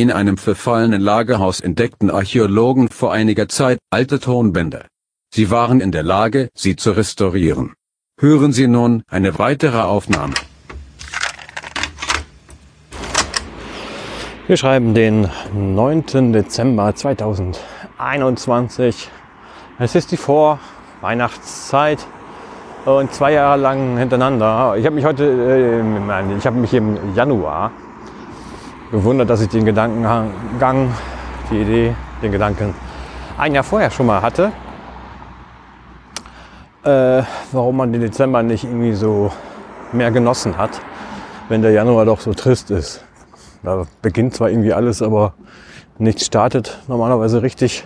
In einem verfallenen Lagerhaus entdeckten Archäologen vor einiger Zeit alte Tonbänder. Sie waren in der Lage, sie zu restaurieren. Hören Sie nun eine weitere Aufnahme. Wir schreiben den 9. Dezember 2021. Es ist die Vor-Weihnachtszeit und zwei Jahre lang hintereinander. Ich habe mich heute, äh, ich habe mich im Januar gewundert, dass ich den Gedankengang, die Idee, den Gedanken ein Jahr vorher schon mal hatte. Äh, warum man den Dezember nicht irgendwie so mehr genossen hat, wenn der Januar doch so trist ist. Da beginnt zwar irgendwie alles, aber nichts startet normalerweise richtig.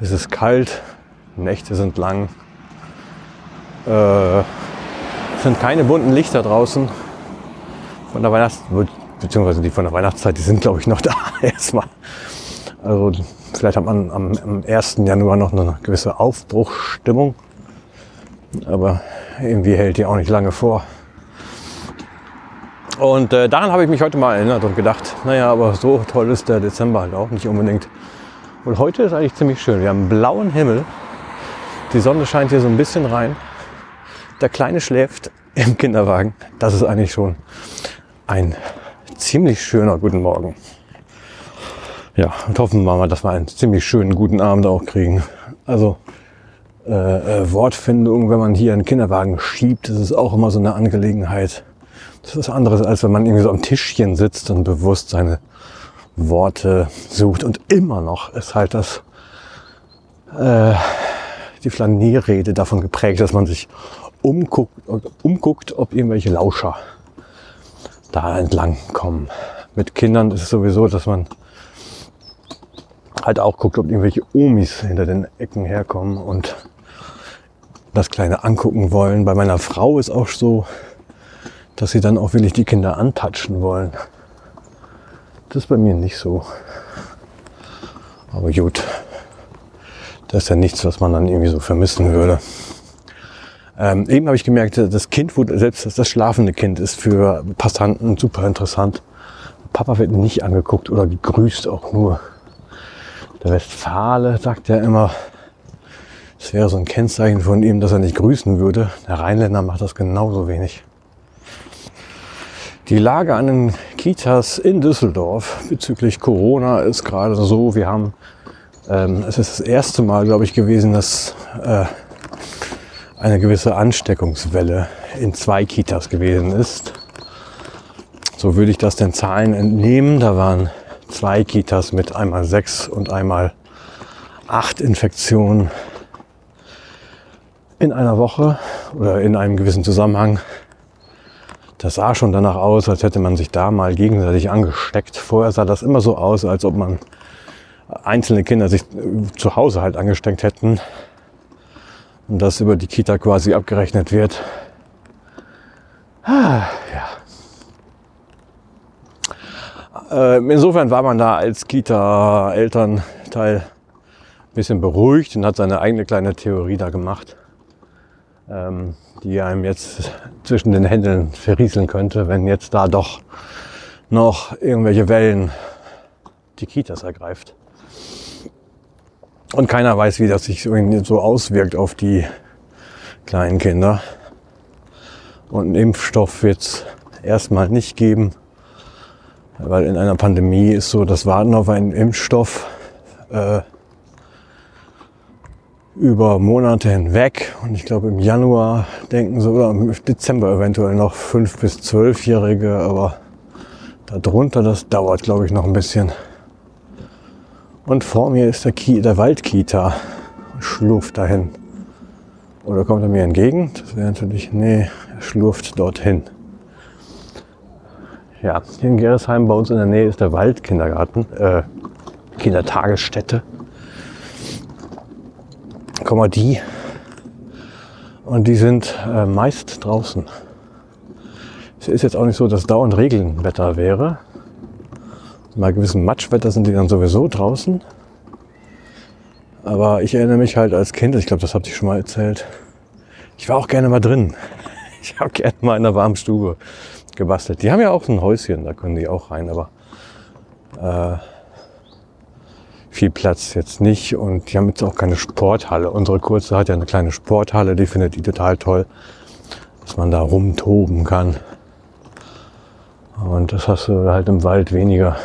Es ist kalt, Nächte sind lang. Äh, es sind keine bunten Lichter draußen. Von der Weihnachts beziehungsweise die von der Weihnachtszeit, die sind glaube ich noch da erstmal. Also vielleicht hat man am, am 1. Januar noch eine gewisse Aufbruchstimmung. Aber irgendwie hält die auch nicht lange vor. Und äh, daran habe ich mich heute mal erinnert und gedacht, naja, aber so toll ist der Dezember halt auch nicht unbedingt. Und heute ist eigentlich ziemlich schön. Wir haben blauen Himmel. Die Sonne scheint hier so ein bisschen rein. Der Kleine schläft im Kinderwagen. Das ist eigentlich schon ein ziemlich schöner guten Morgen. Ja, und hoffen wir mal, dass wir einen ziemlich schönen guten Abend auch kriegen. Also äh, äh, Wortfindung, wenn man hier einen Kinderwagen schiebt, das ist auch immer so eine Angelegenheit das ist anderes, als wenn man irgendwie so am Tischchen sitzt und bewusst seine Worte sucht. Und immer noch ist halt das, äh, die Flanierrede davon geprägt, dass man sich umguckt, umguckt, ob irgendwelche Lauscher da entlang kommen. Mit Kindern ist es sowieso, dass man halt auch guckt, ob irgendwelche Omis hinter den Ecken herkommen und das Kleine angucken wollen. Bei meiner Frau ist auch so, dass sie dann auch wirklich die Kinder antatschen wollen. Das ist bei mir nicht so. Aber gut, das ist ja nichts, was man dann irgendwie so vermissen würde. Ähm, eben habe ich gemerkt, das Kind, selbst das schlafende Kind ist für Passanten super interessant. Papa wird nicht angeguckt oder gegrüßt auch nur. Der Westfale sagt ja immer, es wäre so ein Kennzeichen von ihm, dass er nicht grüßen würde. Der Rheinländer macht das genauso wenig. Die Lage an den Kitas in Düsseldorf bezüglich Corona ist gerade so, wir haben, ähm, es ist das erste Mal, glaube ich, gewesen, dass äh, eine gewisse Ansteckungswelle in zwei Kitas gewesen ist. So würde ich das den Zahlen entnehmen. Da waren zwei Kitas mit einmal sechs und einmal acht Infektionen in einer Woche oder in einem gewissen Zusammenhang das sah schon danach aus, als hätte man sich da mal gegenseitig angesteckt. Vorher sah das immer so aus, als ob man einzelne Kinder sich zu Hause halt angesteckt hätten und das über die Kita quasi abgerechnet wird. Ah, ja. Ähm, insofern war man da als Kita-Elternteil ein bisschen beruhigt und hat seine eigene kleine Theorie da gemacht. Ähm, die einem jetzt zwischen den Händen verrieseln könnte, wenn jetzt da doch noch irgendwelche Wellen die Kitas ergreift. Und keiner weiß, wie das sich so auswirkt auf die kleinen Kinder. Und einen Impfstoff wird es erstmal nicht geben, weil in einer Pandemie ist so das Warten auf einen Impfstoff äh, über Monate hinweg. Und ich glaube, im Januar denken sie, oder im Dezember eventuell noch fünf bis zwölfjährige, aber darunter, das dauert, glaube ich, noch ein bisschen. Und vor mir ist der, Ki der Waldkita. Schlurft dahin. Oder kommt er mir entgegen? Das wäre natürlich, nee, er schlurft dorthin. Ja, hier in Geresheim bei uns in der Nähe ist der Waldkindergarten, äh, Kindertagesstätte. Komma die. Und die sind äh, meist draußen. Es ist jetzt auch nicht so, dass dauernd Regenwetter wäre. Bei gewissem Matschwetter sind die dann sowieso draußen. Aber ich erinnere mich halt als Kind, ich glaube, das habe ich schon mal erzählt. Ich war auch gerne mal drin. Ich habe gerne mal in einer warmen Stube gebastelt. Die haben ja auch ein Häuschen, da können die auch rein. Aber Äh, viel Platz jetzt nicht und die haben jetzt auch keine Sporthalle. Unsere Kurze hat ja eine kleine Sporthalle, die findet die total toll, dass man da rumtoben kann. Und das hast du halt im Wald weniger.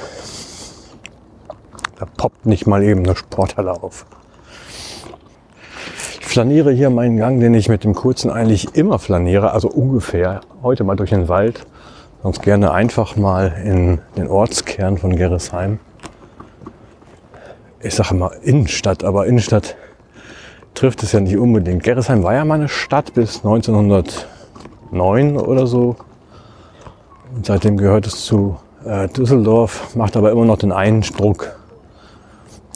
Da poppt nicht mal eben eine Sporthalle auf. Ich flaniere hier meinen Gang, den ich mit dem kurzen eigentlich immer flaniere, also ungefähr. Heute mal durch den Wald, sonst gerne einfach mal in den Ortskern von Gerresheim ich sage mal Innenstadt, aber Innenstadt trifft es ja nicht unbedingt. Gerresheim war ja mal eine Stadt bis 1909 oder so. Und seitdem gehört es zu äh, Düsseldorf, macht aber immer noch den Eindruck,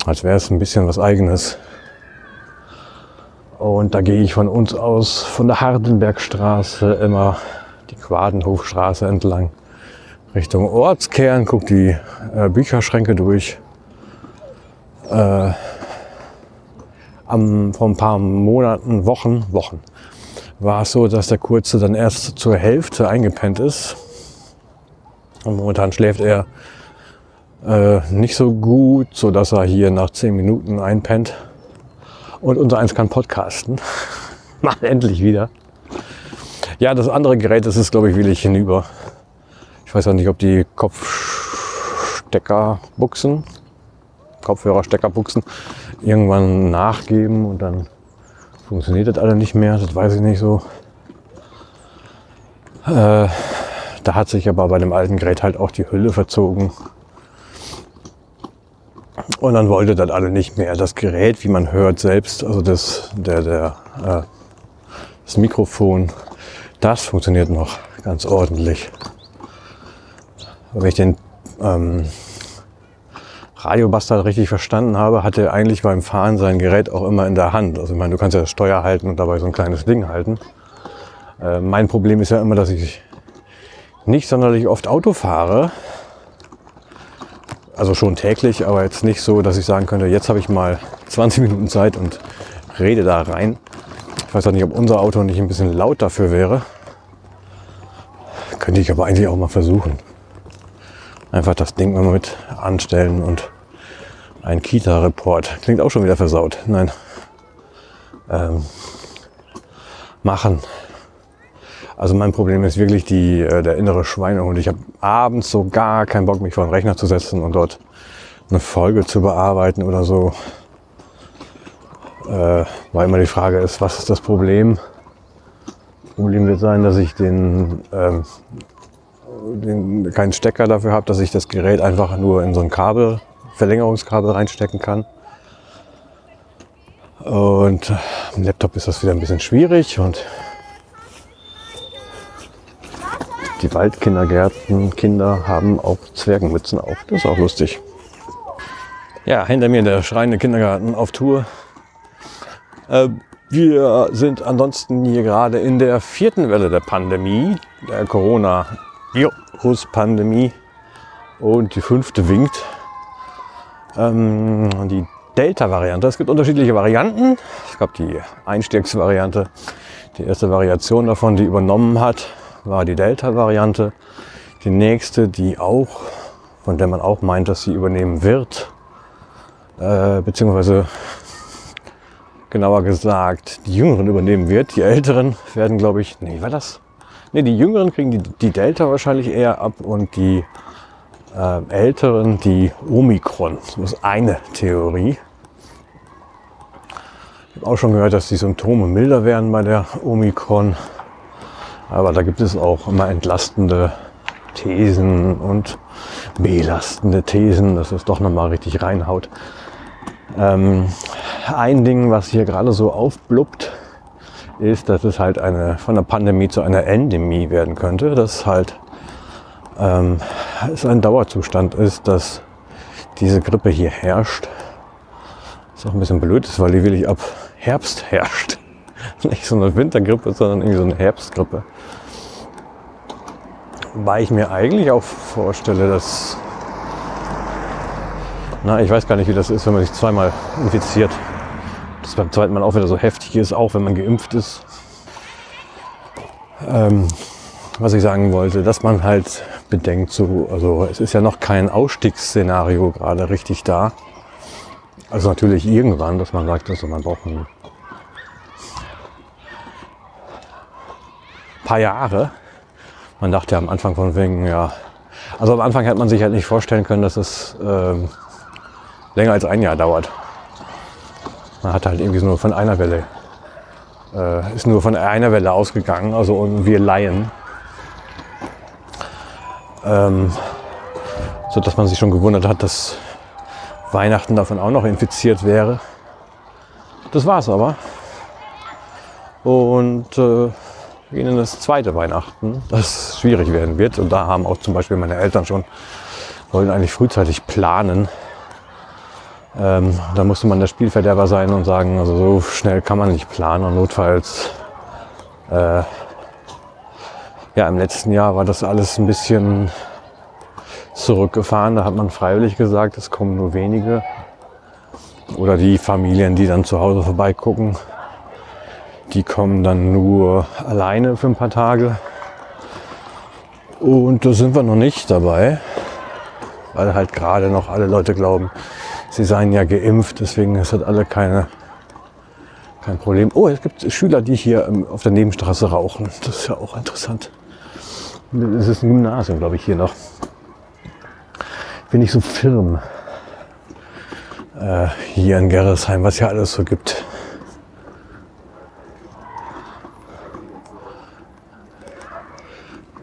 als wäre es ein bisschen was eigenes. Und da gehe ich von uns aus, von der Hardenbergstraße immer die Quadenhofstraße entlang Richtung Ortskern, gucke die äh, Bücherschränke durch äh, am, vor ein paar Monaten, Wochen, Wochen, war es so, dass der Kurze dann erst zur Hälfte eingepennt ist. Und momentan schläft er äh, nicht so gut, so dass er hier nach zehn Minuten einpennt. Und unser eins kann podcasten. Macht endlich wieder. Ja, das andere Gerät, das ist, glaube ich, will ich hinüber. Ich weiß auch nicht, ob die Kopfsteckerbuchsen Kopfhörer, Steckerbuchsen irgendwann nachgeben und dann funktioniert das alle nicht mehr. Das weiß ich nicht so. Äh, da hat sich aber bei dem alten Gerät halt auch die Hülle verzogen. Und dann wollte das alle nicht mehr. Das Gerät, wie man hört selbst, also das, der, der, äh, das Mikrofon, das funktioniert noch ganz ordentlich. wenn ich den ähm, Radiobastard richtig verstanden habe, hatte eigentlich beim Fahren sein Gerät auch immer in der Hand. Also ich meine, du kannst ja das Steuer halten und dabei so ein kleines Ding halten. Äh, mein Problem ist ja immer, dass ich nicht sonderlich oft Auto fahre. Also schon täglich, aber jetzt nicht so, dass ich sagen könnte, jetzt habe ich mal 20 Minuten Zeit und rede da rein. Ich weiß auch nicht, ob unser Auto nicht ein bisschen laut dafür wäre. Könnte ich aber eigentlich auch mal versuchen einfach das Ding mal mit anstellen und ein Kita-Report. Klingt auch schon wieder versaut. Nein. Ähm, machen. Also mein Problem ist wirklich die, äh, der innere Schweinehund. Ich habe abends so gar keinen Bock, mich vor den Rechner zu setzen und dort eine Folge zu bearbeiten oder so. Äh, weil immer die Frage ist, was ist das Problem? Problem wird sein, dass ich den ähm, den, keinen Stecker dafür habe, dass ich das Gerät einfach nur in so ein Kabel, Verlängerungskabel reinstecken kann. Und im Laptop ist das wieder ein bisschen schwierig und die Waldkindergärten, Kinder haben auch Zwergenmützen auf. Das ist auch lustig. Ja, hinter mir der schreiende Kindergarten auf Tour. Äh, wir sind ansonsten hier gerade in der vierten Welle der Pandemie, der Corona Virus-Pandemie. Und die fünfte winkt. Ähm, die Delta-Variante. Es gibt unterschiedliche Varianten. Es gab die Einstiegsvariante. Die erste Variation davon, die übernommen hat, war die Delta-Variante. Die nächste, die auch, von der man auch meint, dass sie übernehmen wird, äh, beziehungsweise genauer gesagt, die Jüngeren übernehmen wird. Die Älteren werden, glaube ich, nee, war das? Ne, die Jüngeren kriegen die, die Delta wahrscheinlich eher ab und die äh, Älteren die Omikron. Das ist eine Theorie. Ich habe auch schon gehört, dass die Symptome milder werden bei der Omikron. Aber da gibt es auch immer entlastende Thesen und belastende Thesen, dass es doch nochmal richtig reinhaut. Ähm, ein Ding, was hier gerade so aufbluppt, ist, dass es halt eine, von der Pandemie zu einer Endemie werden könnte, dass halt ähm, es ein Dauerzustand ist, dass diese Grippe hier herrscht. Was auch ein bisschen blöd ist, weil die will ich ab Herbst herrscht. Nicht so eine Wintergrippe, sondern irgendwie so eine Herbstgrippe. Wobei ich mir eigentlich auch vorstelle, dass, na, ich weiß gar nicht, wie das ist, wenn man sich zweimal infiziert das beim zweiten Mal auch wieder so heftig ist, auch wenn man geimpft ist. Ähm, was ich sagen wollte, dass man halt bedenkt, so, also es ist ja noch kein Ausstiegsszenario gerade richtig da. Also natürlich irgendwann, dass man sagt, also man braucht ein paar Jahre. Man dachte ja am Anfang von wegen, ja, also am Anfang hätte man sich halt nicht vorstellen können, dass es ähm, länger als ein Jahr dauert. Man hat halt irgendwie nur von einer Welle, äh, ist nur von einer Welle ausgegangen, also wir Laien. Ähm, so dass man sich schon gewundert hat, dass Weihnachten davon auch noch infiziert wäre. Das war's aber. Und äh, in das zweite Weihnachten, das schwierig werden wird. Und da haben auch zum Beispiel meine Eltern schon, wollen eigentlich frühzeitig planen. Ähm, da musste man der Spielverderber sein und sagen, also so schnell kann man nicht planen. Und notfalls, äh, ja, im letzten Jahr war das alles ein bisschen zurückgefahren. Da hat man freiwillig gesagt, es kommen nur wenige. Oder die Familien, die dann zu Hause vorbeigucken, die kommen dann nur alleine für ein paar Tage. Und da sind wir noch nicht dabei, weil halt gerade noch alle Leute glauben, sie seien ja geimpft, deswegen ist das alle keine, kein Problem. Oh, es gibt Schüler, die hier ähm, auf der Nebenstraße rauchen. Das ist ja auch interessant. Es ist ein Gymnasium, glaube ich, hier noch. Bin ich so firm äh, hier in Gerresheim, was ja alles so gibt.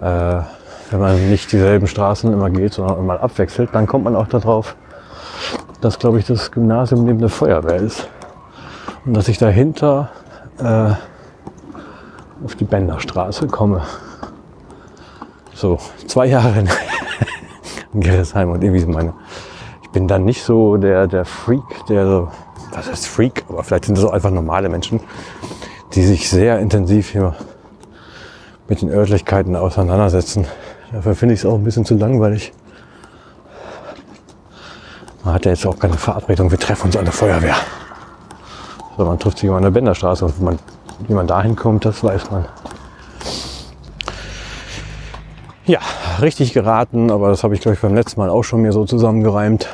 Äh, wenn man nicht dieselben Straßen immer geht, sondern mal abwechselt, dann kommt man auch darauf, dass, glaube ich, das Gymnasium neben der Feuerwehr ist. Und dass ich dahinter äh, auf die Benderstraße komme. So, zwei Jahre in, Gerresheim und irgendwie so meine. Ich bin dann nicht so der, der Freak, der so, was heißt Freak, aber vielleicht sind das auch einfach normale Menschen, die sich sehr intensiv hier mit den Örtlichkeiten auseinandersetzen. Dafür finde ich es auch ein bisschen zu langweilig. Man hat ja jetzt auch keine Verabredung, wir treffen uns an der Feuerwehr. So, man trifft sich immer an der Benderstraße und man, wie man dahin kommt, das weiß man. Ja, richtig geraten, aber das habe ich glaube ich beim letzten Mal auch schon mir so zusammengereimt.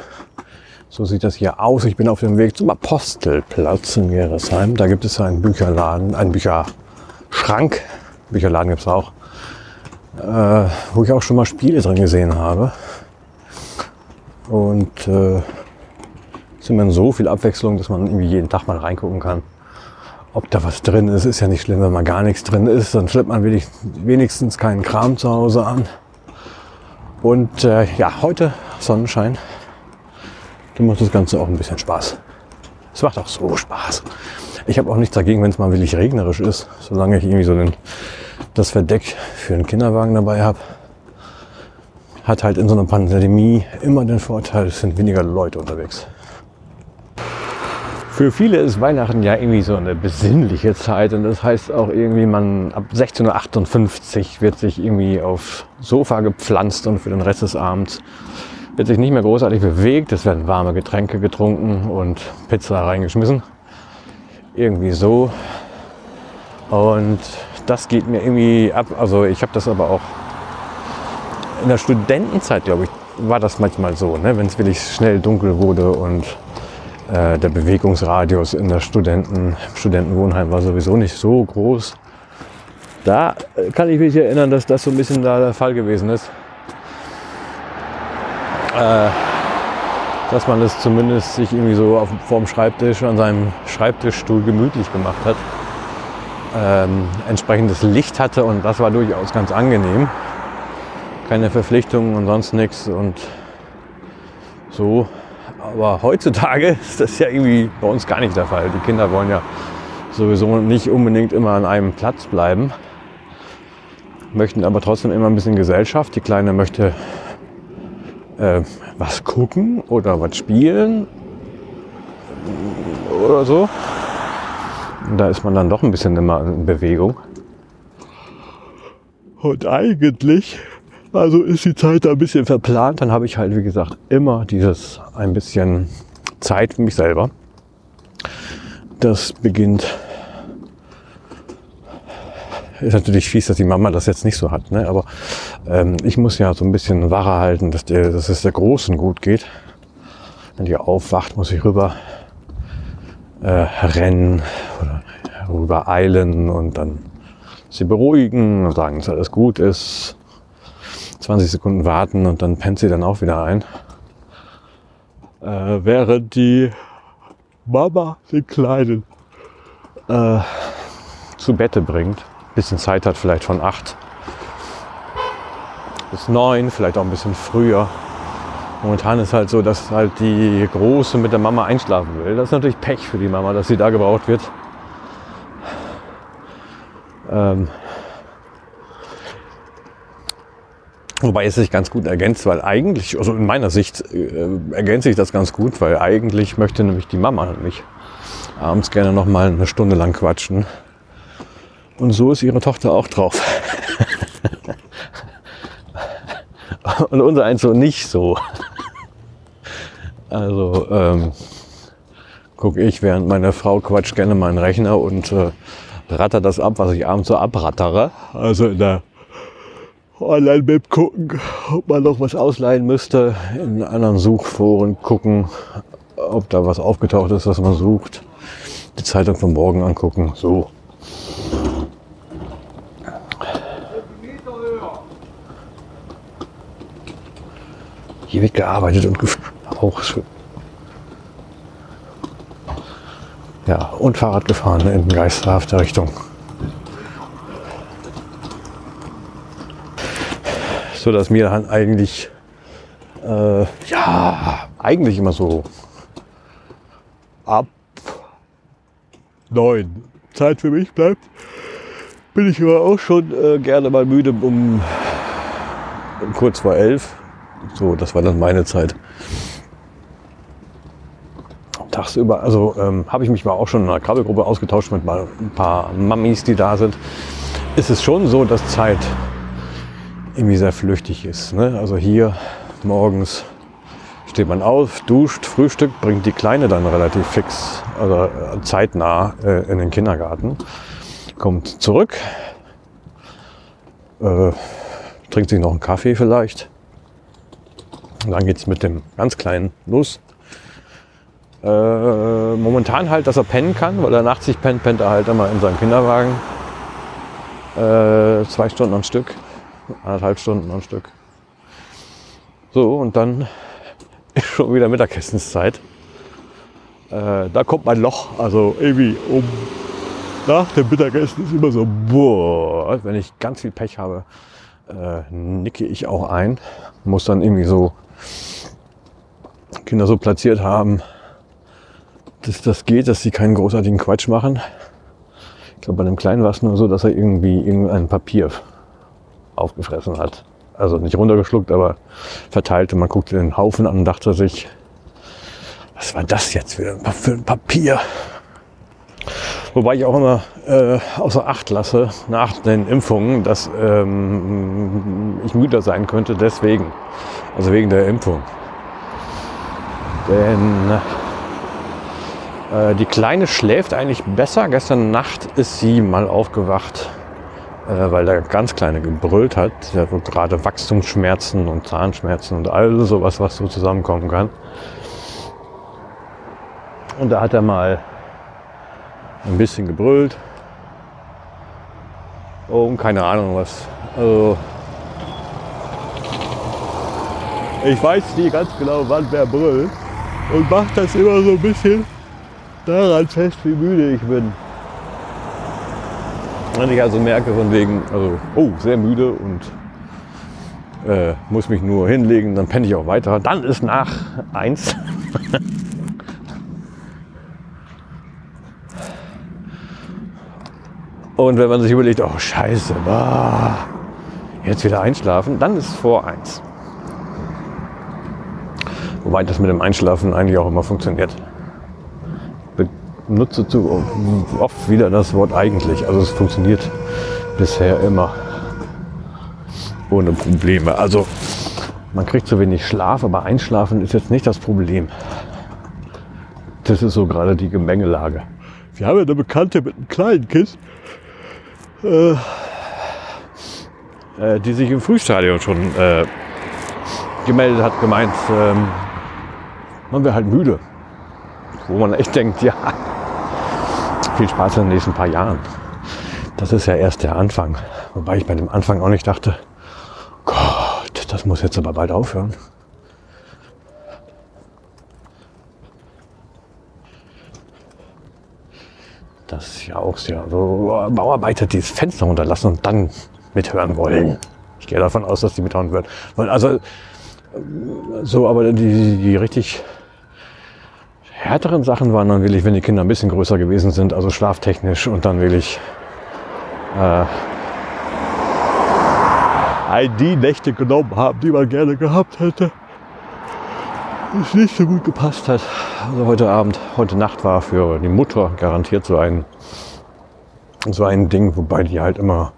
So sieht das hier aus. Ich bin auf dem Weg zum Apostelplatz in Geresheim. Da gibt es einen Bücherladen, einen Bücherschrank, Bücherladen gibt es auch, äh, wo ich auch schon mal Spiele drin gesehen habe. Und äh, ist immer so viel Abwechslung, dass man irgendwie jeden Tag mal reingucken kann. Ob da was drin ist, ist ja nicht schlimm, wenn mal gar nichts drin ist. Dann schleppt man wenigstens keinen Kram zu Hause an. Und äh, ja, heute Sonnenschein. Dann macht das Ganze auch ein bisschen Spaß. Es macht auch so Spaß. Ich habe auch nichts dagegen, wenn es mal wirklich regnerisch ist, solange ich irgendwie so den das Verdeck für einen Kinderwagen dabei habe, hat halt in so einer Pandemie immer den Vorteil, es sind weniger Leute unterwegs. Für viele ist Weihnachten ja irgendwie so eine besinnliche Zeit und das heißt auch irgendwie, man ab 16.58 Uhr wird sich irgendwie aufs Sofa gepflanzt und für den Rest des Abends wird sich nicht mehr großartig bewegt. Es werden warme Getränke getrunken und Pizza reingeschmissen. Irgendwie so. Und das geht mir irgendwie ab. Also ich habe das aber auch in der Studentenzeit, glaube ich, war das manchmal so, ne? wenn es wirklich schnell dunkel wurde und äh, der Bewegungsradius in der Studenten, Studentenwohnheim war sowieso nicht so groß. Da äh, kann ich mich erinnern, dass das so ein bisschen da der Fall gewesen ist. Äh, dass man es zumindest sich irgendwie so auf, vorm Schreibtisch an seinem Schreibtischstuhl gemütlich gemacht hat ähm, entsprechendes Licht hatte und das war durchaus ganz angenehm. Keine Verpflichtungen und sonst nichts und so. Aber heutzutage ist das ja irgendwie bei uns gar nicht der Fall. Die Kinder wollen ja sowieso nicht unbedingt immer an einem Platz bleiben, möchten aber trotzdem immer ein bisschen Gesellschaft. Die Kleine möchte äh, was gucken oder was spielen oder so. Da ist man dann doch ein bisschen immer in Bewegung. Und eigentlich, also ist die Zeit da ein bisschen verplant, dann habe ich halt, wie gesagt, immer dieses ein bisschen Zeit für mich selber. Das beginnt ist natürlich fies, dass die Mama das jetzt nicht so hat. Ne? Aber ähm, ich muss ja so ein bisschen Wache halten, dass, der, dass es der Großen gut geht. Wenn die aufwacht, muss ich rüber äh, rennen oder rüber eilen und dann sie beruhigen und sagen, dass alles gut ist. 20 Sekunden warten und dann pennt sie dann auch wieder ein. Äh, während die Mama den Kleinen äh, zu Bette bringt. Bisschen Zeit hat, vielleicht von acht bis neun, vielleicht auch ein bisschen früher. Momentan ist halt so, dass halt die Große mit der Mama einschlafen will. Das ist natürlich Pech für die Mama, dass sie da gebraucht wird. Ähm, Wobei es sich ganz gut ergänzt, weil eigentlich, also in meiner Sicht äh, ergänzt sich das ganz gut, weil eigentlich möchte nämlich die Mama mich abends gerne noch mal eine Stunde lang quatschen. Und so ist ihre Tochter auch drauf. Und unser eins so nicht so. Also ähm, gucke ich, während meine Frau quatscht gerne meinen Rechner und äh, ratter das ab, was ich abends so abrattere. Also in der Online-Map gucken, ob man noch was ausleihen müsste, in anderen Suchforen gucken, ob da was aufgetaucht ist, was man sucht. Die Zeitung von morgen angucken, so. Hier wird gearbeitet und auch ja, und Fahrrad gefahren in geisterhafter Richtung. so dass mir dann eigentlich äh, ja eigentlich immer so ab neun Zeit für mich bleibt, bin ich aber auch schon äh, gerne mal müde um, um kurz vor elf. So, das war dann meine Zeit. Tagsüber, also ähm, habe ich mich mal auch schon in einer Krabbelgruppe ausgetauscht mit mal ein paar Mamis, die da sind. Ist es schon so, dass Zeit irgendwie sehr flüchtig ist. Ne? Also hier morgens steht man auf, duscht, frühstückt, bringt die Kleine dann relativ fix, also äh, zeitnah äh, in den Kindergarten, kommt zurück, äh, trinkt sich noch einen Kaffee vielleicht. Und dann geht's mit dem ganz Kleinen los. Äh, momentan halt, dass er pennen kann, weil er nachts sich pennt, pennt er halt immer in seinem Kinderwagen. Äh, zwei Stunden am Stück anderthalb Stunden am Stück. So, und dann ist schon wieder Mittagessenszeit. Äh, da kommt mein Loch, also irgendwie um nach dem Mittagessen ist immer so, boah, wenn ich ganz viel Pech habe, äh, nicke ich auch ein. Muss dann irgendwie so Kinder so platziert haben, dass das geht, dass sie keinen großartigen Quatsch machen. Ich glaube, bei dem Kleinen war es nur so, dass er irgendwie irgendein Papier aufgefressen hat. Also nicht runtergeschluckt, aber verteilt. Und man guckte den Haufen an und dachte sich, was war das jetzt für ein Papier? Wobei ich auch immer äh, außer Acht lasse nach den Impfungen, dass ähm, ich müder sein könnte deswegen. Also wegen der Impfung. Denn äh, die Kleine schläft eigentlich besser. Gestern Nacht ist sie mal aufgewacht äh, weil der ganz Kleine gebrüllt hat. Der hat gerade Wachstumsschmerzen und Zahnschmerzen und all sowas, was so zusammenkommen kann. Und da hat er mal ein bisschen gebrüllt. Oh, und keine Ahnung was. Also, ich weiß nie ganz genau, wann wer brüllt. Und macht das immer so ein bisschen daran fest, wie müde ich bin. Wenn ich also merke von wegen, also, oh, sehr müde und äh, muss mich nur hinlegen, dann penne ich auch weiter. Dann ist nach eins. und wenn man sich überlegt, oh scheiße, bah, jetzt wieder einschlafen, dann ist vor eins. Wobei das mit dem Einschlafen eigentlich auch immer funktioniert nutze zu oft wieder das Wort eigentlich. Also es funktioniert bisher immer ohne Probleme. Also man kriegt zu wenig Schlaf, aber Einschlafen ist jetzt nicht das Problem. Das ist so gerade die Gemengelage. Wir haben ja eine Bekannte mit einem kleinen Kind. Äh, äh, die sich im Frühstadion schon äh, gemeldet hat, gemeint, ähm, man wäre halt müde. Wo man echt denkt, ja, viel Spaß in den nächsten paar Jahren. Das ist ja erst der Anfang. Wobei ich bei dem Anfang auch nicht dachte, Gott, das muss jetzt aber bald aufhören. Das ist ja auch sehr so Bauarbeiter, die das Fenster runterlassen und dann mithören wollen. Ich gehe davon aus, dass die mithören würden. Also so, aber die, die richtig härteren Sachen waren dann wirklich, wenn die Kinder ein bisschen größer gewesen sind, also schlaftechnisch und dann wirklich äh, die Nächte genommen haben, die man gerne gehabt hätte. Es nicht so gut gepasst hat. Also heute Abend, heute Nacht war für die Mutter garantiert so ein, so ein Ding, wobei die halt immer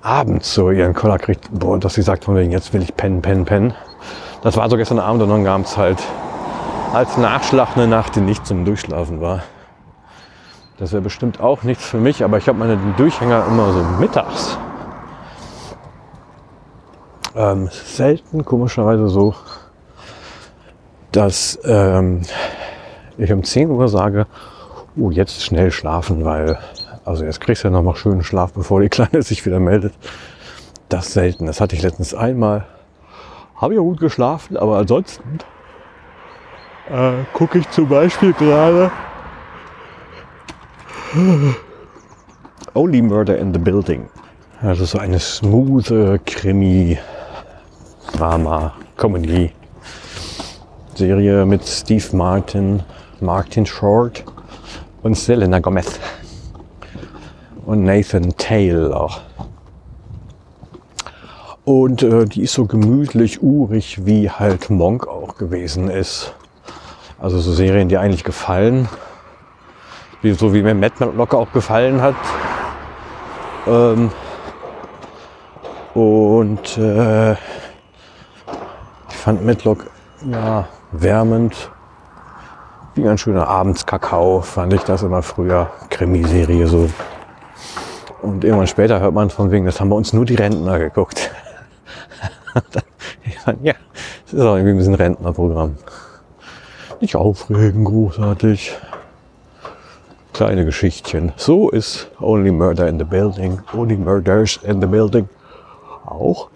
abends so ihren Koller kriegt, boah, dass sie sagt von wegen, jetzt will ich pennen, pennen, pennen. Das war so gestern Abend und dann gab es halt als Nachschlag eine Nacht, die nicht zum Durchschlafen war. Das wäre bestimmt auch nichts für mich, aber ich habe meine Durchhänger immer so mittags. Ähm, selten komischerweise so, dass ähm, ich um 10 Uhr sage, oh, jetzt schnell schlafen, weil, also jetzt kriegst du ja noch mal schönen Schlaf, bevor die Kleine sich wieder meldet. Das selten. Das hatte ich letztens einmal. Habe ja gut geschlafen, aber ansonsten äh, gucke ich zum Beispiel gerade Only Murder in the Building. Also so eine smooth Krimi, Drama, Comedy Serie mit Steve Martin, Martin Short und Selena Gomez und Nathan Taylor. Und äh, die ist so gemütlich, urig, wie halt Monk auch gewesen ist. Also so Serien, die eigentlich gefallen. Wie, so wie mir Matlock auch gefallen hat. Ähm, und äh, ich fand Matlock ja, wärmend. Wie ein schöner Abendskakao fand ich das immer früher. Krimiserie so. Und irgendwann später hört man von wegen, das haben bei uns nur die Rentner geguckt. ja, das ist auch irgendwie ein bisschen Rentnerprogramm. Nicht aufregen, großartig. Kleine Geschichtchen. So ist Only Murder in the Building, Only Murders in the Building auch.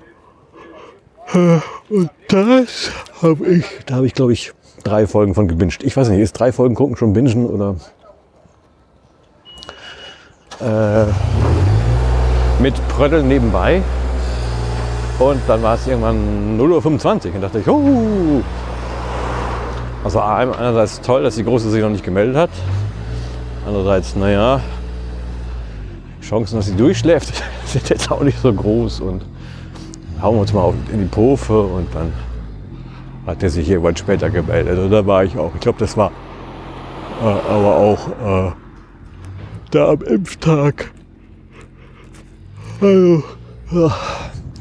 Und das habe ich, da habe ich glaube ich drei Folgen von gebinged. Ich weiß nicht, ist drei Folgen gucken schon bingen oder äh, mit Pröddeln nebenbei. Und dann war es irgendwann 0.25 Uhr und dachte ich, oh, also einerseits toll, dass die Große sich noch nicht gemeldet hat. Andererseits, naja, Chancen, dass sie durchschläft, sind jetzt auch nicht so groß. Und hauen wir uns mal in die Pofe und dann hat er sich irgendwann später gemeldet. Und da war ich auch. Ich glaube, das war äh, aber auch äh, da am Impftag. Also, ja,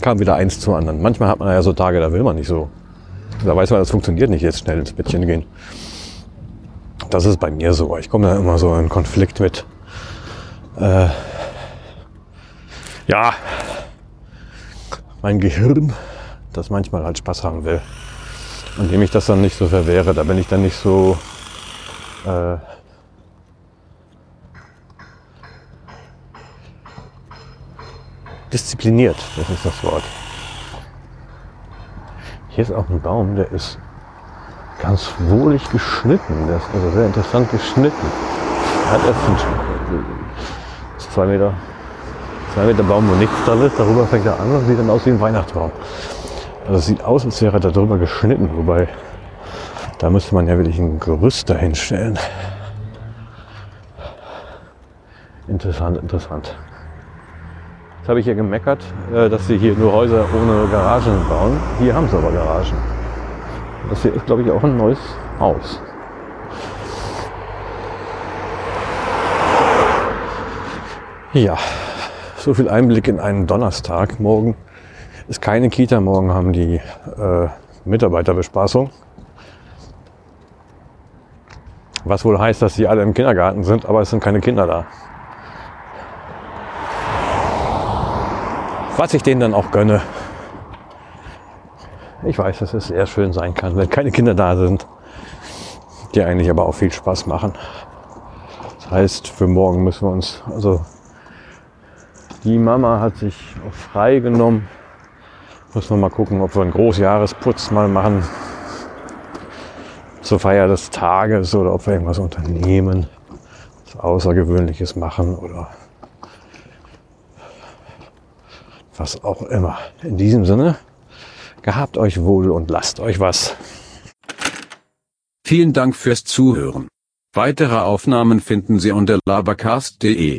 kam wieder eins zum anderen. Manchmal hat man ja so Tage, da will man nicht so da weiß man, das funktioniert nicht jetzt schnell ins Bettchen gehen. Das ist bei mir so. Ich komme da immer so in Konflikt mit. Äh, ja, mein Gehirn, das manchmal halt Spaß haben will. Und dem ich das dann nicht so verwehre, da bin ich dann nicht so äh, diszipliniert, das ist das Wort. Hier ist auch ein Baum, der ist ganz wohlig geschnitten. Der ist also sehr interessant geschnitten. Er hat erst einen, zwei Meter, zwei Meter Baum, wo nichts dran ist. Darüber fängt er an und sieht dann aus wie ein Weihnachtsbaum. Also es sieht aus, als wäre er darüber geschnitten, wobei da müsste man ja wirklich ein Gerüst dahinstellen. Interessant, interessant. Jetzt habe ich hier gemeckert, äh, dass sie hier nur Häuser ohne Garagen bauen. Hier haben sie aber Garagen. Das hier ist, glaube ich, auch ein neues Haus. Ja, so viel Einblick in einen Donnerstag. Morgen ist keine Kita, morgen haben die äh, Mitarbeiterbespaßung. Was wohl heißt, dass sie alle im Kindergarten sind, aber es sind keine Kinder da. Was ich denen dann auch gönne. Ich weiß, dass es sehr schön sein kann, wenn keine Kinder da sind, die eigentlich aber auch viel Spaß machen. Das heißt, für morgen müssen wir uns, also die Mama hat sich frei genommen. Müssen wir mal gucken, ob wir einen Großjahresputz mal machen zur Feier des Tages oder ob wir irgendwas unternehmen, was Außergewöhnliches machen oder was auch immer. In diesem Sinne, gehabt euch wohl und lasst euch was. Vielen Dank fürs Zuhören. Weitere Aufnahmen finden Sie unter labercast.de.